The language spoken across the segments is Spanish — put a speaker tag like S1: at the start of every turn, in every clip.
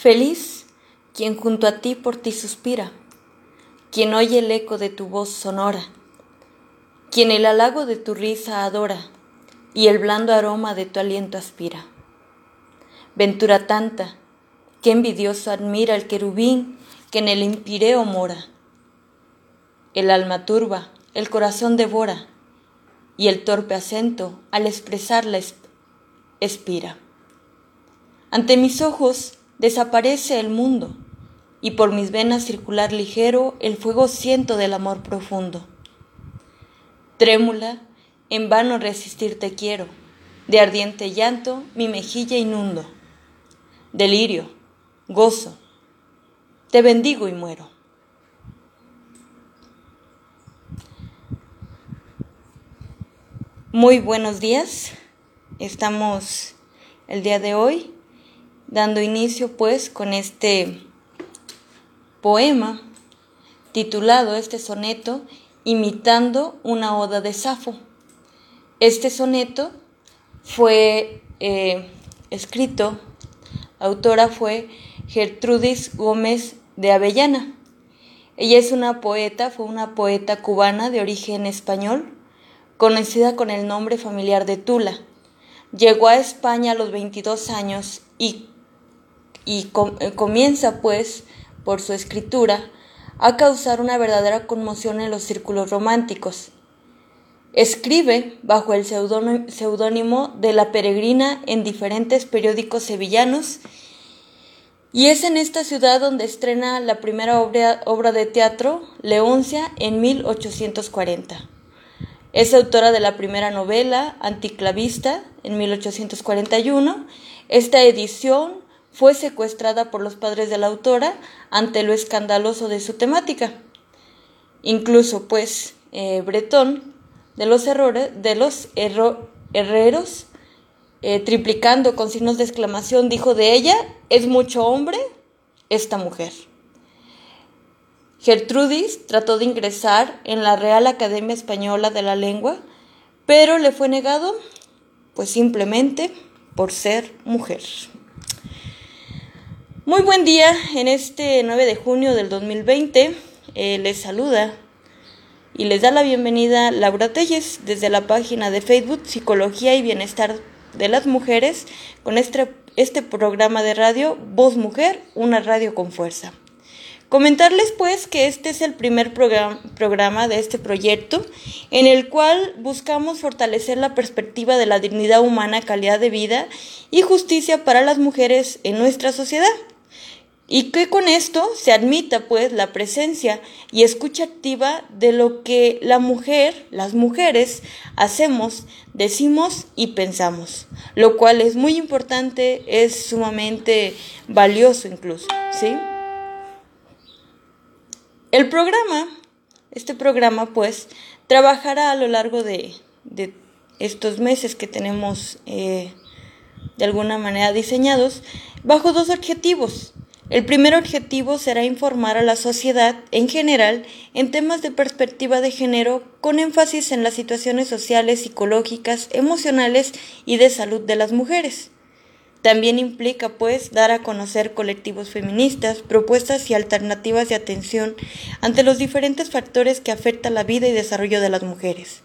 S1: Feliz quien junto a ti por ti suspira, quien oye el eco de tu voz sonora, quien el halago de tu risa adora y el blando aroma de tu aliento aspira. Ventura tanta, que envidioso admira el querubín que en el empireo mora. El alma turba, el corazón devora, y el torpe acento al expresarla expira. Ante mis ojos desaparece el mundo, y por mis venas circular ligero el fuego siento del amor profundo. Trémula, en vano resistirte quiero, de ardiente llanto mi mejilla inundo. Delirio, gozo, te bendigo y muero. Muy buenos días. Estamos el día de hoy dando inicio pues con este poema titulado este soneto imitando una oda de Safo. Este soneto fue eh, escrito, autora fue Gertrudis Gómez de Avellana. Ella es una poeta, fue una poeta cubana de origen español conocida con el nombre familiar de Tula. Llegó a España a los 22 años y, y eh, comienza, pues, por su escritura, a causar una verdadera conmoción en los círculos románticos. Escribe bajo el seudónimo de La Peregrina en diferentes periódicos sevillanos y es en esta ciudad donde estrena la primera obra, obra de teatro, Leoncia, en 1840. Es autora de la primera novela, Anticlavista, en 1841. Esta edición fue secuestrada por los padres de la autora ante lo escandaloso de su temática. Incluso, pues, eh, Bretón, de los errores, de los herreros, eh, triplicando con signos de exclamación, dijo de ella, es mucho hombre esta mujer. Gertrudis trató de ingresar en la Real Academia Española de la Lengua, pero le fue negado, pues simplemente por ser mujer. Muy buen día en este 9 de junio del 2020. Eh, les saluda y les da la bienvenida Laura Telles desde la página de Facebook Psicología y Bienestar de las Mujeres con este, este programa de radio Voz Mujer, una radio con fuerza. Comentarles pues que este es el primer programa de este proyecto en el cual buscamos fortalecer la perspectiva de la dignidad humana, calidad de vida y justicia para las mujeres en nuestra sociedad. Y que con esto se admita pues la presencia y escucha activa de lo que la mujer, las mujeres, hacemos, decimos y pensamos, lo cual es muy importante, es sumamente valioso incluso, ¿sí? El programa, este programa pues, trabajará a lo largo de, estos meses que tenemos eh, de alguna manera diseñados bajo dos objetivos. El primer objetivo será informar a la sociedad en general en temas de perspectiva de género con énfasis en las situaciones sociales, psicológicas, emocionales y de salud de las mujeres. También implica, pues, dar a conocer colectivos feministas, propuestas y alternativas de atención ante los diferentes factores que afectan la vida y desarrollo de las mujeres.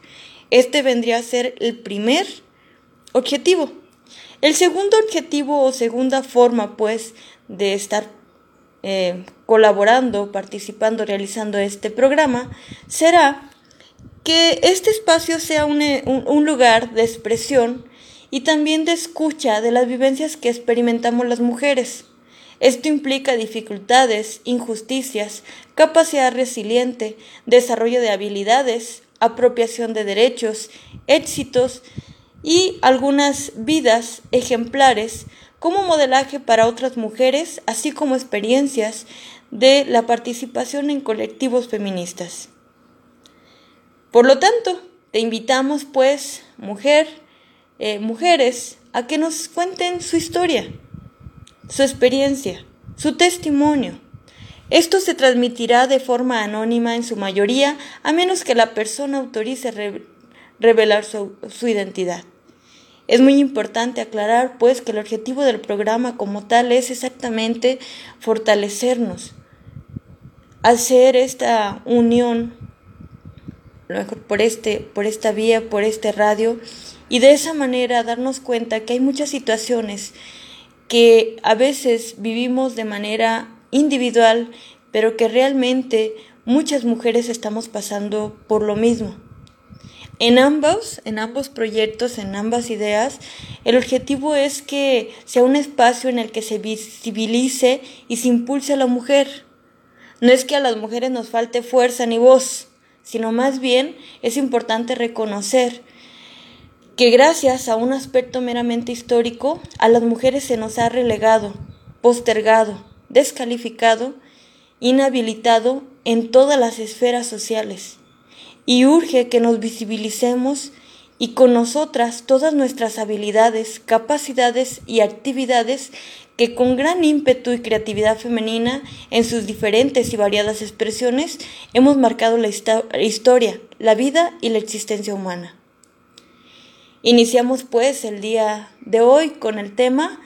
S1: Este vendría a ser el primer objetivo. El segundo objetivo o segunda forma, pues, de estar eh, colaborando, participando, realizando este programa, será que este espacio sea un lugar de expresión y también de escucha de las vivencias que experimentamos las mujeres. Esto implica dificultades, injusticias, capacidad resiliente, desarrollo de habilidades, apropiación de derechos, éxitos y algunas vidas ejemplares como modelaje para otras mujeres, así como experiencias de la participación en colectivos feministas. Por lo tanto, te invitamos, pues, mujer, eh, mujeres a que nos cuenten su historia, su experiencia, su testimonio. Esto se transmitirá de forma anónima en su mayoría, a menos que la persona autorice revelar su, identidad. Es muy importante aclarar pues que el objetivo del programa como tal es exactamente fortalecernos, hacer esta unión mejor por este por esta vía, por este radio y de esa manera darnos cuenta que hay muchas situaciones que a veces vivimos de manera individual, pero que realmente muchas mujeres estamos pasando por lo mismo. En ambos, en ambos proyectos, en ambas ideas, el objetivo es que sea un espacio en el que se visibilice y se impulse a la mujer. No es que a las mujeres nos falte fuerza ni voz, sino más bien es importante reconocer que gracias a un aspecto meramente histórico, a las mujeres se nos ha relegado, postergado, descalificado, inhabilitado en todas las esferas sociales. Y urge que nos visibilicemos y con nosotras todas nuestras habilidades, capacidades y actividades que con gran ímpetu y creatividad femenina en sus diferentes y variadas expresiones hemos marcado la historia, la vida y la existencia humana. Iniciamos pues el día de hoy con el tema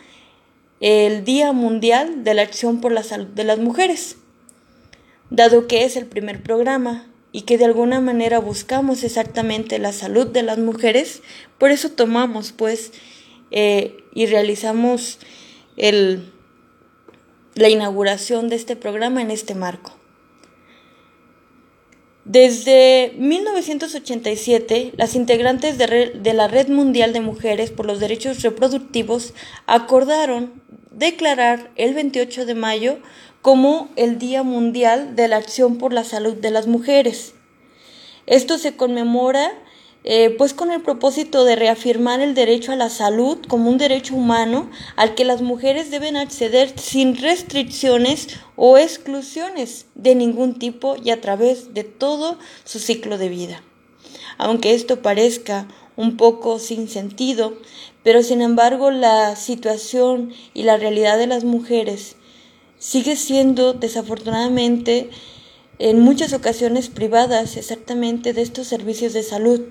S1: el Día Mundial de la Acción por la Salud de las Mujeres. Dado que es el primer programa y que de alguna manera buscamos exactamente la salud de las mujeres, por eso tomamos pues eh, y realizamos el, la inauguración de este programa en este marco. Desde 1987, las integrantes de, la Red Mundial de Mujeres por los Derechos Reproductivos acordaron declarar el 28 de mayo como el Día Mundial de la Acción por la Salud de las Mujeres. Esto se conmemora eh, pues con el propósito de reafirmar el derecho a la salud como un derecho humano al que las mujeres deben acceder sin restricciones o exclusiones de ningún tipo y a través de todo su ciclo de vida. Aunque esto parezca un poco sin sentido, pero sin embargo la situación y la realidad de las mujeres sigue siendo desafortunadamente en muchas ocasiones privadas exactamente de estos servicios de salud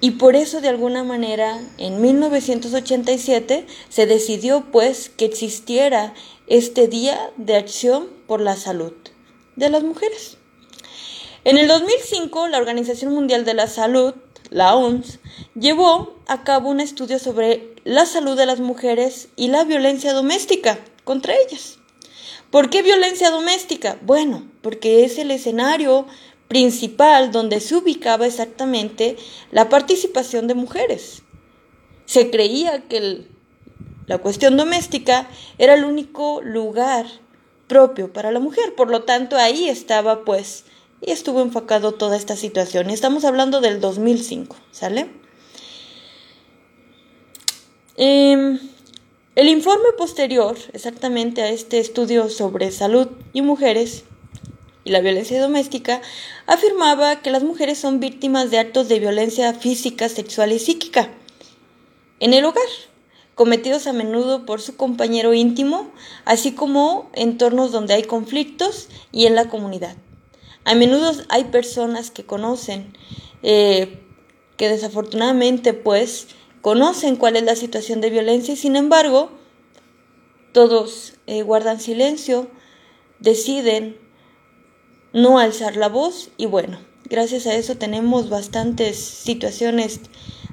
S1: y por eso de alguna manera en 1987 se decidió pues que existiera este Día de Acción por la Salud de las Mujeres. En el 2005 la Organización Mundial de la Salud, la OMS, llevó a cabo un estudio sobre la salud de las mujeres y la violencia doméstica contra ellas. ¿Por qué violencia doméstica? Bueno, porque es el escenario principal donde se ubicaba exactamente la participación de mujeres. Se creía que la cuestión doméstica era el único lugar propio para la mujer, por lo tanto ahí estaba pues y estuvo enfocado toda esta situación. Y estamos hablando del 2005, ¿sale? Em, el informe posterior, exactamente a este estudio sobre salud y mujeres, y la violencia doméstica, afirmaba que las mujeres son víctimas de actos de violencia física, sexual y psíquica en el hogar, cometidos a menudo por su compañero íntimo, así como en entornos donde hay conflictos y en la comunidad. A menudo hay personas que conocen, eh, que desafortunadamente pues conocen cuál es la situación de violencia y sin embargo todos eh, guardan silencio, deciden no alzar la voz y bueno, gracias a eso tenemos bastantes situaciones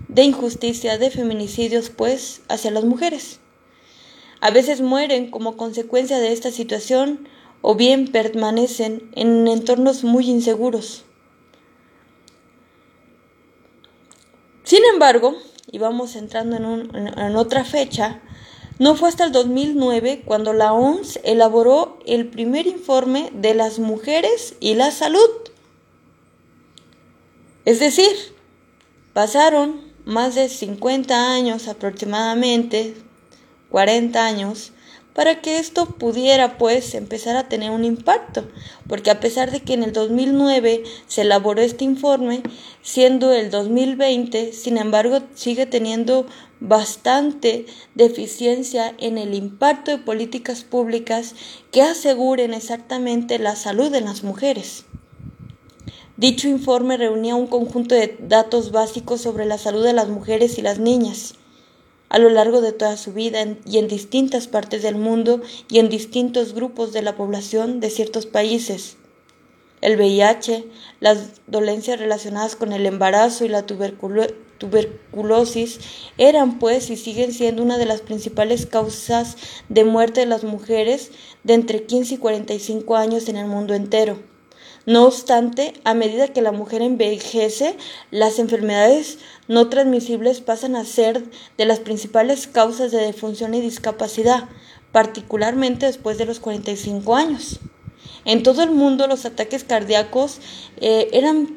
S1: de injusticia, de feminicidios pues hacia las mujeres. A veces mueren como consecuencia de esta situación o bien permanecen en entornos muy inseguros. Sin embargo, y vamos entrando en, en otra fecha, no fue hasta el 2009 cuando la OMS elaboró el primer informe de las mujeres y la salud. Es decir, pasaron más de 50 años aproximadamente, 40 años, para que esto pudiera pues empezar a tener un impacto, porque a pesar de que en el 2009 se elaboró este informe, siendo el 2020, sin embargo, sigue teniendo bastante deficiencia en el impacto de políticas públicas que aseguren exactamente la salud de las mujeres. Dicho informe reunía un conjunto de datos básicos sobre la salud de las mujeres y las niñas a lo largo de toda su vida y en distintas partes del mundo y en distintos grupos de la población de ciertos países. El VIH, las dolencias relacionadas con el embarazo y la tuberculosis eran pues y siguen siendo una de las principales causas de muerte de las mujeres de entre 15 y 45 años en el mundo entero. No obstante, a medida que la mujer envejece, las enfermedades no transmisibles pasan a ser de las principales causas de defunción y discapacidad, particularmente después de los 45 años. En todo el mundo los ataques cardíacos eh, eran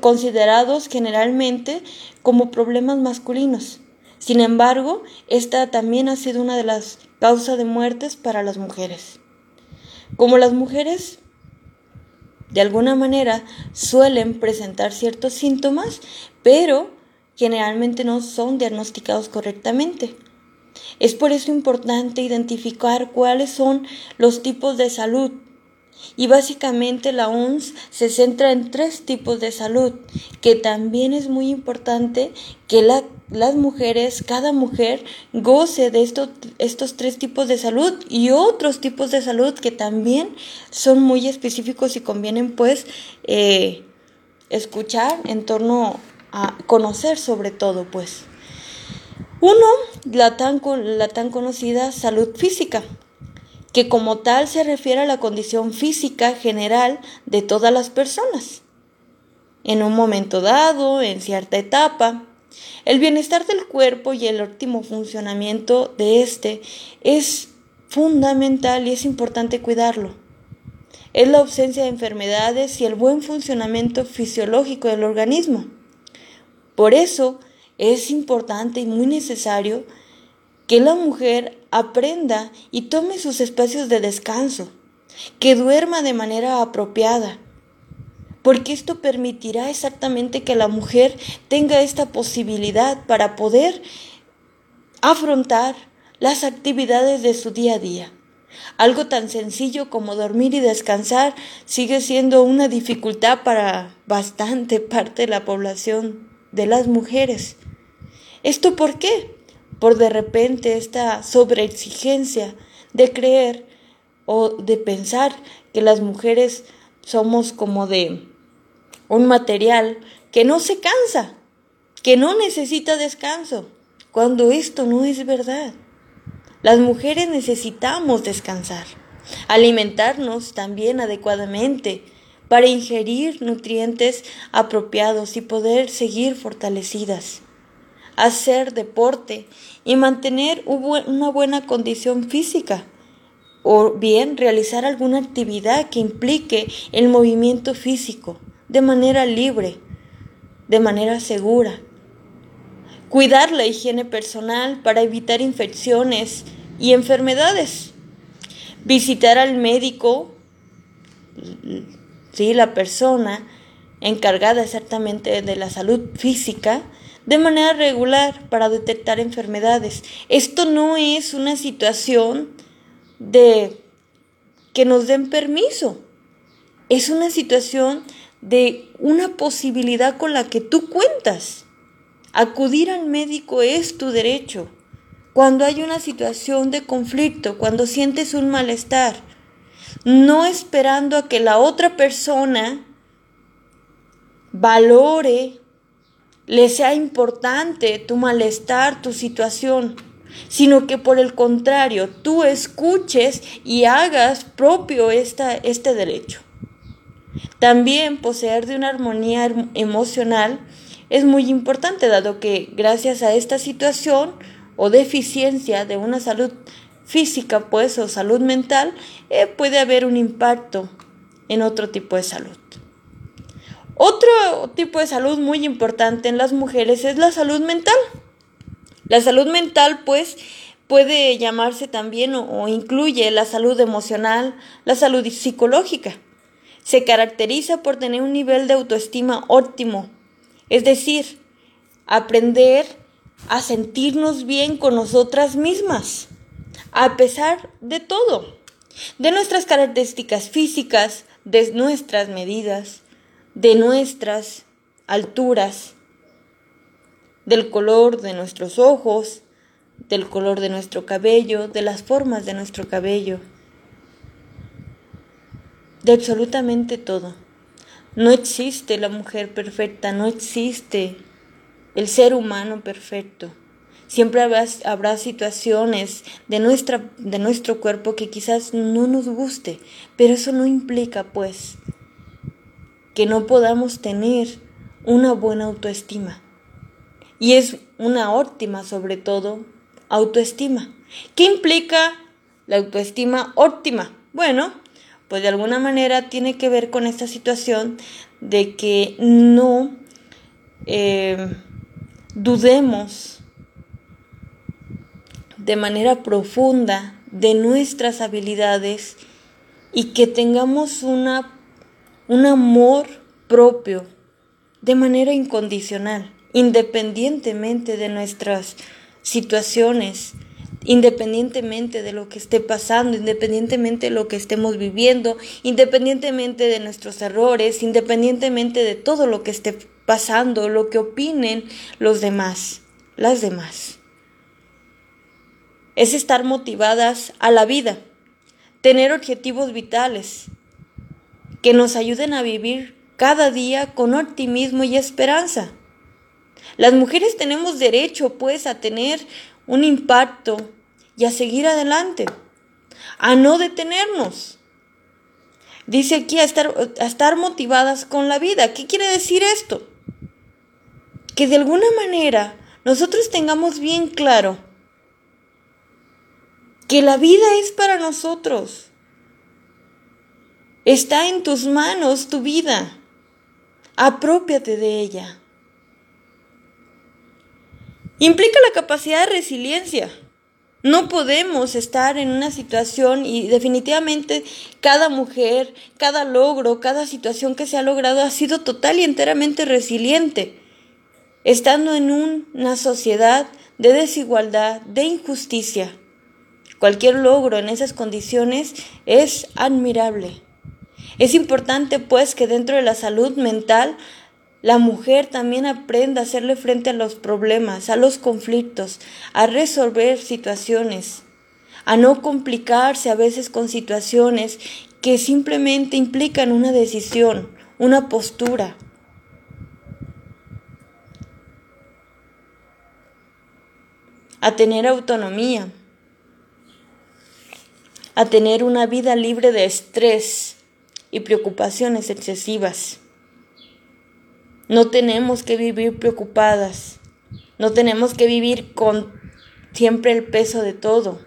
S1: considerados generalmente como problemas masculinos. Sin embargo, esta también ha sido una de las causas de muertes para las mujeres. Como las mujeres de alguna manera suelen presentar ciertos síntomas, pero generalmente no son diagnosticados correctamente. Es por eso importante identificar cuáles son los tipos de salud. Y básicamente la OMS se centra en tres tipos de salud, que también es muy importante que la las mujeres, cada mujer goce de estos, tres tipos de salud y otros tipos de salud que también son muy específicos y convienen pues eh, escuchar en torno a conocer sobre todo pues. Uno, la tan, la tan conocida salud física, que como tal se refiere a la condición física general de todas las personas. En un momento dado, en cierta etapa, el bienestar del cuerpo y el óptimo funcionamiento de éste es fundamental y es importante cuidarlo. Es la ausencia de enfermedades y el buen funcionamiento fisiológico del organismo. Por eso es importante y muy necesario que la mujer aprenda y tome sus espacios de descanso, que duerma de manera apropiada, porque esto permitirá exactamente que la mujer tenga esta posibilidad para poder afrontar las actividades de su día a día. Algo tan sencillo como dormir y descansar sigue siendo una dificultad para bastante parte de la población de las mujeres. ¿Esto por qué? Por de repente esta sobreexigencia de creer o de pensar que las mujeres somos como de un material que no se cansa, que no necesita descanso, cuando esto no es verdad. Las mujeres necesitamos descansar, alimentarnos también adecuadamente para ingerir nutrientes apropiados y poder seguir fortalecidas, hacer deporte y mantener una buena condición física o bien realizar alguna actividad que implique el movimiento físico de manera libre, de manera segura. Cuidar la higiene personal para evitar infecciones y enfermedades. Visitar al médico, sí, la persona encargada exactamente de la salud física, de manera regular para detectar enfermedades. Esto no es una situación de que nos den permiso. Es una situación de una posibilidad con la que tú cuentas. Acudir al médico es tu derecho. Cuando hay una situación de conflicto, cuando sientes un malestar, no esperando a que la otra persona valore, le sea importante tu malestar, tu situación, sino que por el contrario, tú escuches y hagas propio esta, este derecho. También poseer de una armonía emocional es muy importante, dado que gracias a esta situación o deficiencia de una salud física, pues, o salud mental, eh, puede haber un impacto en otro tipo de salud. Otro tipo de salud muy importante en las mujeres es la salud mental. La salud mental, pues, puede llamarse también o incluye la salud emocional, la salud psicológica se caracteriza por tener un nivel de autoestima óptimo, es decir, aprender a sentirnos bien con nosotras mismas, a pesar de todo, de nuestras características físicas, de nuestras medidas, de nuestras alturas, del color de nuestros ojos, del color de nuestro cabello, de las formas de nuestro cabello, de absolutamente todo. No existe la mujer perfecta, no existe el ser humano perfecto. Siempre habrá, situaciones de, nuestra, de nuestro cuerpo que quizás no nos guste, pero eso no implica, pues, que no podamos tener una buena autoestima. Y es una óptima, sobre todo, autoestima. ¿Qué implica la autoestima óptima? Bueno, pues de alguna manera tiene que ver con esta situación de que no eh, dudemos de manera profunda de nuestras habilidades y que tengamos una, un amor propio de manera incondicional, independientemente de nuestras situaciones, independientemente de lo que esté pasando, independientemente de lo que estemos viviendo, independientemente de nuestros errores, independientemente de todo lo que esté pasando, lo que opinen los demás, las demás. Es estar motivadas a la vida, tener objetivos vitales que nos ayuden a vivir cada día con optimismo y esperanza. Las mujeres tenemos derecho, pues, a tener un impacto y a seguir adelante, a no detenernos. Dice aquí a estar, a estar motivadas con la vida. ¿Qué quiere decir esto? Que de alguna manera nosotros tengamos bien claro que la vida es para nosotros. Está en tus manos tu vida. Apropiate de ella. Implica la capacidad de resiliencia. No podemos estar en una situación y definitivamente cada mujer, cada logro, cada situación que se ha logrado ha sido total y enteramente resiliente. Estando en una sociedad de desigualdad, de injusticia. Cualquier logro en esas condiciones es admirable. Es importante pues que dentro de la salud mental la mujer también aprenda a hacerle frente a los problemas, a los conflictos, a resolver situaciones, a no complicarse a veces con situaciones que simplemente implican una decisión, una postura. A tener autonomía, a tener una vida libre de estrés y preocupaciones excesivas. No tenemos que vivir preocupadas, no tenemos que vivir con siempre el peso de todo,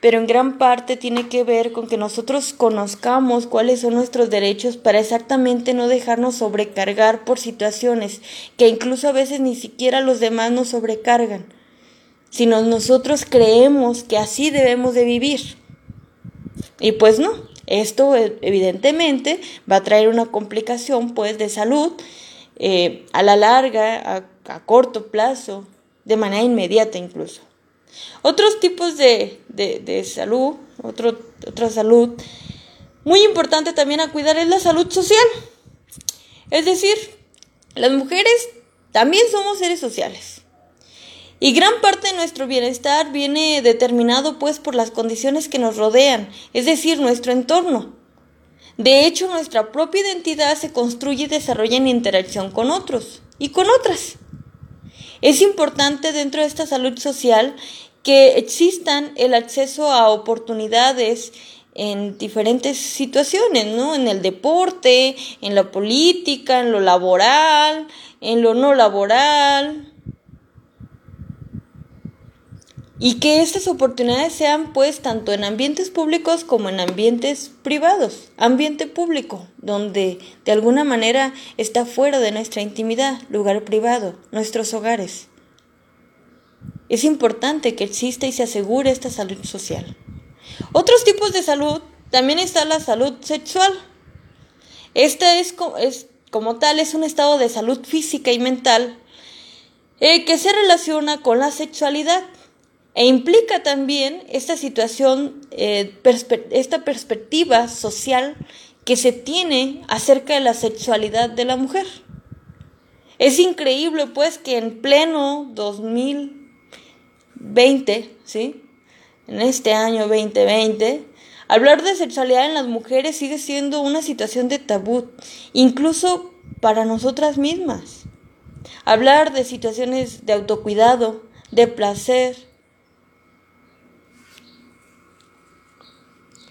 S1: pero en gran parte tiene que ver con que nosotros conozcamos cuáles son nuestros derechos para exactamente no dejarnos sobrecargar por situaciones que incluso a veces ni siquiera los demás nos sobrecargan, sino nosotros creemos que así debemos de vivir. Y pues no, esto evidentemente va a traer una complicación pues de salud eh, a la larga, a, corto plazo, de manera inmediata incluso. Otros tipos de, de, salud, otro, otra salud muy importante también a cuidar es la salud social. Es decir, las mujeres también somos seres sociales. Y gran parte de nuestro bienestar viene determinado pues por las condiciones que nos rodean, es decir, nuestro entorno. De hecho, nuestra propia identidad se construye y desarrolla en interacción con otros y con otras. Es importante dentro de esta salud social que existan el acceso a oportunidades en diferentes situaciones, ¿no? En el deporte, en la política, en lo laboral, en lo no laboral, y que estas oportunidades sean pues tanto en ambientes públicos como en ambientes privados, ambiente público, donde de alguna manera está fuera de nuestra intimidad, lugar privado, nuestros hogares. Es importante que exista y se asegure esta salud social. Otros tipos de salud, también está la salud sexual. Esta es, es como tal, es un estado de salud física y mental eh, que se relaciona con la sexualidad e implica también esta situación, eh, esta perspectiva social que se tiene acerca de la sexualidad de la mujer. Es increíble pues que en pleno 2020, ¿sí? En este año 2020, hablar de sexualidad en las mujeres sigue siendo una situación de tabú, incluso para nosotras mismas. Hablar de situaciones de autocuidado, de placer,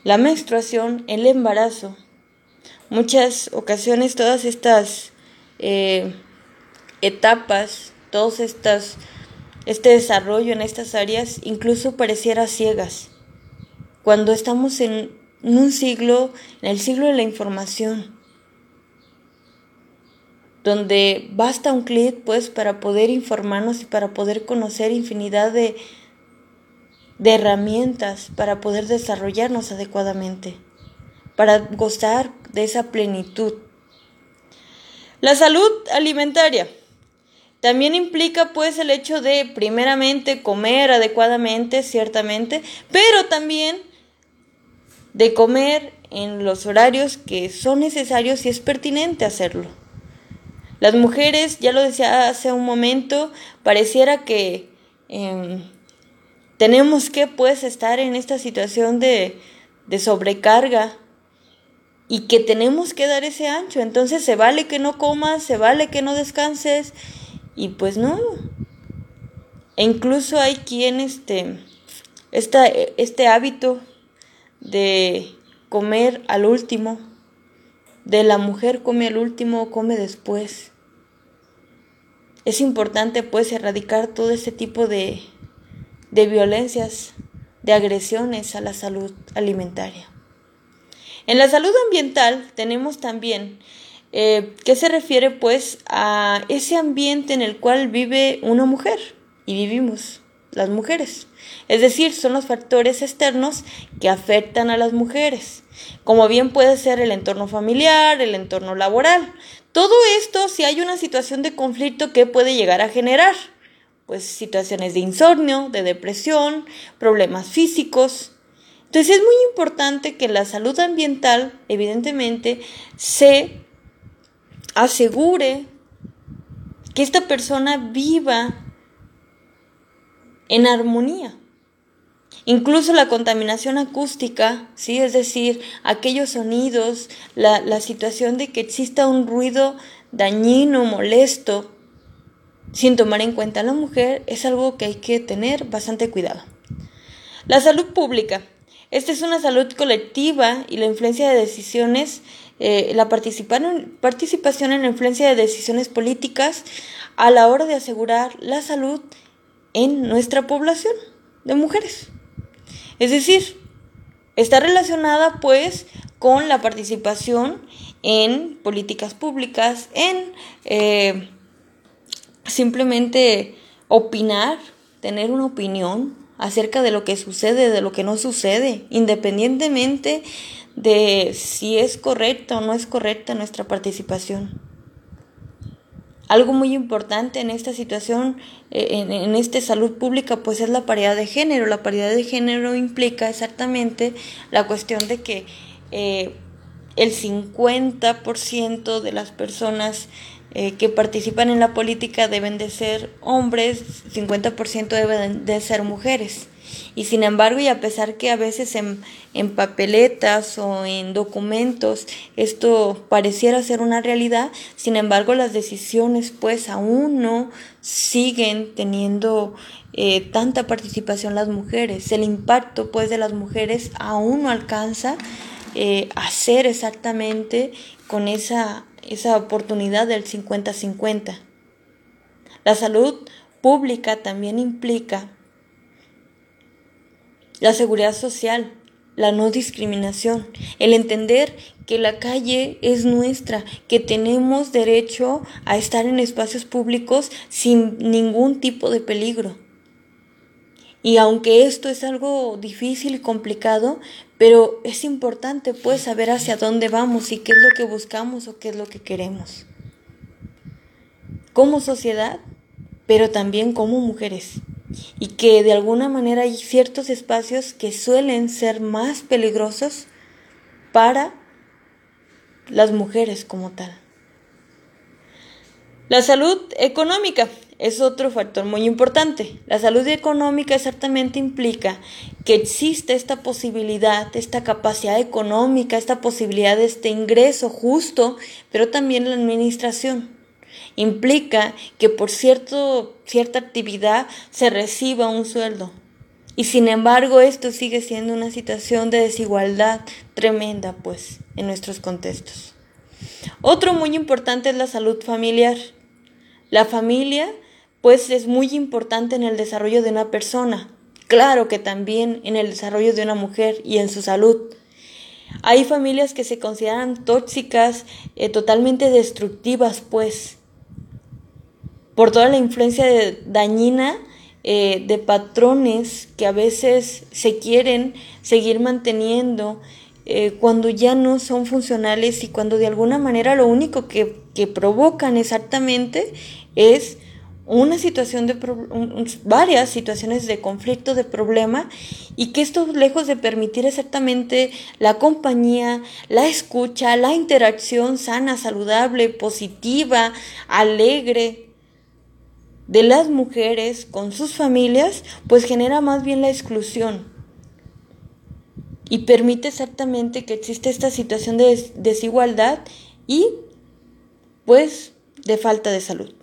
S1: la menstruación, el embarazo. Muchas ocasiones todas estas eh, etapas, todos este desarrollo en estas áreas incluso pareciera ciegas. Cuando estamos en un siglo, en el siglo de la información, donde basta un clic pues para poder informarnos y para poder conocer infinidad de, de herramientas para poder desarrollarnos adecuadamente, para gozar de esa plenitud. La salud alimentaria también implica pues el hecho de primeramente comer adecuadamente, ciertamente, pero también de comer en los horarios que son necesarios y es pertinente hacerlo. Las mujeres, ya lo decía hace un momento, pareciera que em, tenemos que pues estar en esta situación de, de sobrecarga y que tenemos que dar ese ancho. Entonces se vale que no comas, se vale que no descanses y pues no. E incluso hay quien este, esta, este hábito de comer al último, de la mujer come al último come después. Es importante pues erradicar todo este tipo de, de violencias, de agresiones a la salud alimentaria. En la salud ambiental tenemos también eh, que se refiere pues a ese ambiente en el cual vive una mujer y vivimos las mujeres. Es decir, son los factores externos que afectan a las mujeres, como bien puede ser el entorno familiar, el entorno laboral. Todo esto si hay una situación de conflicto que puede llegar a generar pues situaciones de insomnio, de depresión, problemas físicos. Entonces es muy importante que la salud ambiental, evidentemente, se asegure que esta persona viva en armonía. Incluso la contaminación acústica, ¿sí? es decir, aquellos sonidos, la, la situación de que exista un ruido dañino, molesto, sin tomar en cuenta a la mujer es algo que hay que tener bastante cuidado. La salud pública. Esta es una salud colectiva y la influencia de decisiones, eh, la participación en la influencia de decisiones políticas a la hora de asegurar la salud en nuestra población de mujeres. Es decir, está relacionada pues con la participación en políticas públicas, en eh, simplemente opinar, tener una opinión acerca de lo que sucede, de lo que no sucede, independientemente de si es correcta o no es correcta nuestra participación. Algo muy importante en esta situación, eh, en, en esta salud pública, pues es la paridad de género. La paridad de género implica exactamente la cuestión de que eh, el 50% de las personas eh, que participan en la política deben de ser hombres, 50% deben de ser mujeres. Y sin embargo, y a pesar que a veces en, en, papeletas o en documentos esto pareciera ser una realidad, sin embargo las decisiones pues aún no siguen teniendo eh, tanta participación las mujeres. El impacto pues de las mujeres aún no alcanza eh, a ser exactamente con esa esa oportunidad del 50-50. La salud pública también implica la seguridad social, la no discriminación, el entender que la calle es nuestra, que tenemos derecho a estar en espacios públicos sin ningún tipo de peligro. Y aunque esto es algo difícil y complicado, pero es importante pues saber hacia dónde vamos y qué es lo que buscamos o qué es lo que queremos. Como sociedad, pero también como mujeres. Y que de alguna manera hay ciertos espacios que suelen ser más peligrosos para las mujeres como tal. La salud económica es otro factor muy importante. La salud económica exactamente implica que existe esta posibilidad, esta capacidad económica, esta posibilidad de este ingreso justo, pero también la administración. Implica que por cierto, cierta actividad se reciba un sueldo. Y sin embargo esto sigue siendo una situación de desigualdad tremenda, pues, en nuestros contextos. Otro muy importante es la salud familiar. La familia pues es muy importante en el desarrollo de una persona, claro que también en el desarrollo de una mujer y en su salud. Hay familias que se consideran tóxicas, eh, totalmente destructivas, pues, por toda la influencia dañina eh, de patrones que a veces se quieren seguir manteniendo eh, cuando ya no son funcionales y cuando de alguna manera lo único que, que provocan exactamente es una situación de varias situaciones de conflicto, de problema, y que esto lejos de permitir exactamente la compañía, la escucha, la interacción sana, saludable, positiva, alegre de las mujeres con sus familias, pues genera más bien la exclusión y permite exactamente que existe esta situación de desigualdad y pues de falta de salud.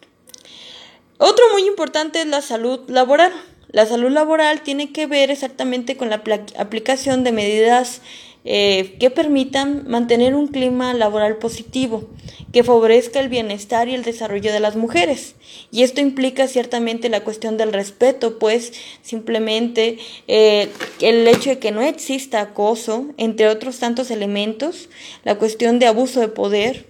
S1: Otro muy importante es la salud laboral. La salud laboral tiene que ver exactamente con la aplicación de medidas eh, que permitan mantener un clima laboral positivo, que favorezca el bienestar y el desarrollo de las mujeres. Y esto implica ciertamente la cuestión del respeto, pues simplemente eh, el hecho de que no exista acoso, entre otros tantos elementos, la cuestión de abuso de poder,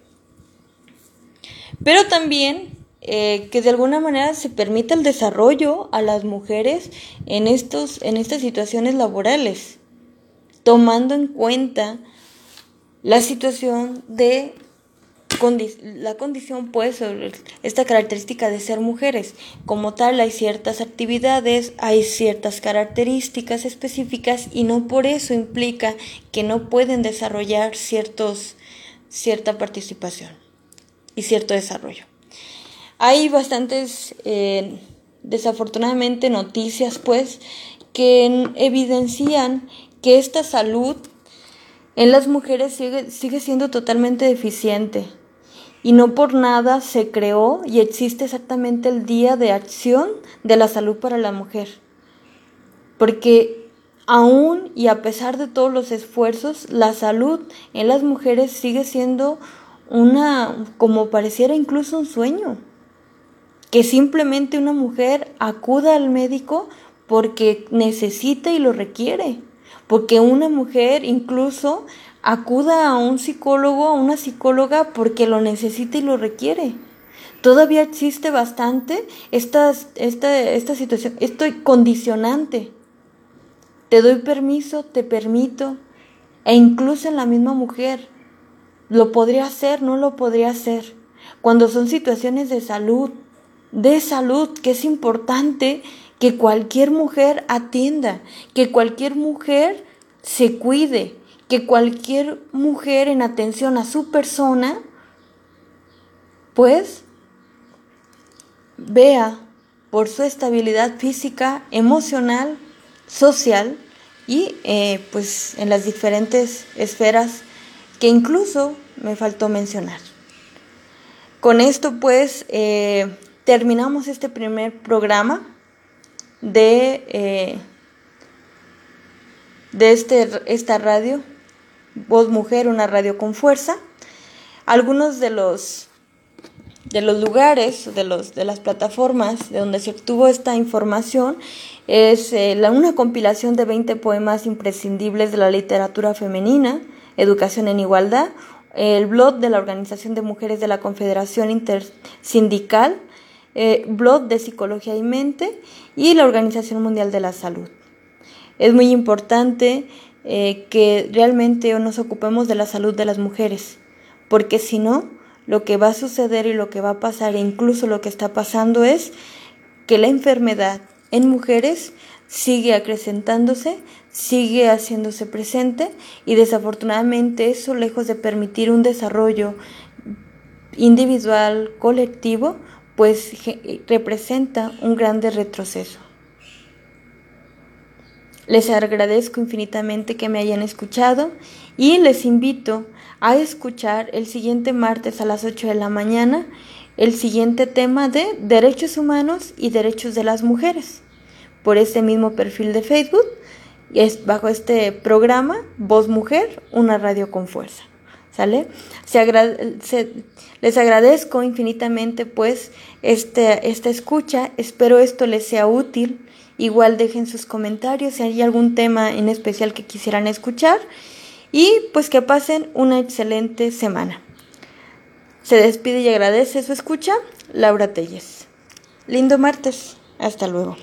S1: pero también eh, que de alguna manera se permita el desarrollo a las mujeres en, estos, en estas situaciones laborales, tomando en cuenta la situación de la condición, pues, esta característica de ser mujeres. Como tal, hay ciertas actividades, hay ciertas características específicas y no por eso implica que no pueden desarrollar ciertos, cierta participación y cierto desarrollo. Hay bastantes, eh, desafortunadamente, noticias, pues, que evidencian que esta salud en las mujeres sigue, sigue siendo totalmente deficiente. Y no por nada se creó y existe exactamente el Día de Acción de la Salud para la Mujer. Porque aún y a pesar de todos los esfuerzos, la salud en las mujeres sigue siendo una, como pareciera incluso un sueño que simplemente una mujer acuda al médico porque necesita y lo requiere, porque una mujer incluso acuda a un psicólogo, a una psicóloga porque lo necesita y lo requiere. Todavía existe bastante esta, esta, esta situación, estoy condicionante. Te doy permiso, te permito, e incluso en la misma mujer, lo podría hacer, no lo podría hacer. Cuando son situaciones de salud, de salud, que es importante que cualquier mujer atienda, que cualquier mujer se cuide, que cualquier mujer en atención a su persona, pues vea por su estabilidad física, emocional, social y eh, pues en las diferentes esferas que incluso me faltó mencionar. Con esto pues eh, terminamos este primer programa de, eh, de este, esta radio, Voz Mujer, una radio con fuerza. Algunos de los, de los lugares, de, los, de las plataformas de donde se obtuvo esta información es eh, una compilación de 20 poemas imprescindibles de la literatura femenina, Educación en Igualdad, el blog de la Organización de Mujeres de la Confederación Intersindical, eh, blog de Psicología y Mente y la Organización Mundial de la Salud. Es muy importante eh, que realmente nos ocupemos de la salud de las mujeres, porque si no, lo que va a suceder y lo que va a pasar, e incluso lo que está pasando es que la enfermedad en mujeres sigue acrecentándose, sigue haciéndose presente y desafortunadamente eso, lejos de permitir un desarrollo individual, colectivo, pues representa un grande retroceso. Les agradezco infinitamente que me hayan escuchado y les invito a escuchar el siguiente martes a las 8 de la mañana el siguiente tema de derechos humanos y derechos de las mujeres por este mismo perfil de Facebook es bajo este programa Voz Mujer, una radio con fuerza. ¿Sale? les agradezco infinitamente pues este, esta escucha, espero esto les sea útil Igual dejen sus comentarios si hay algún tema en especial que quisieran escuchar y pues que pasen una excelente semana. Se despide y agradece su escucha Laura Telles. Lindo martes. Hasta luego.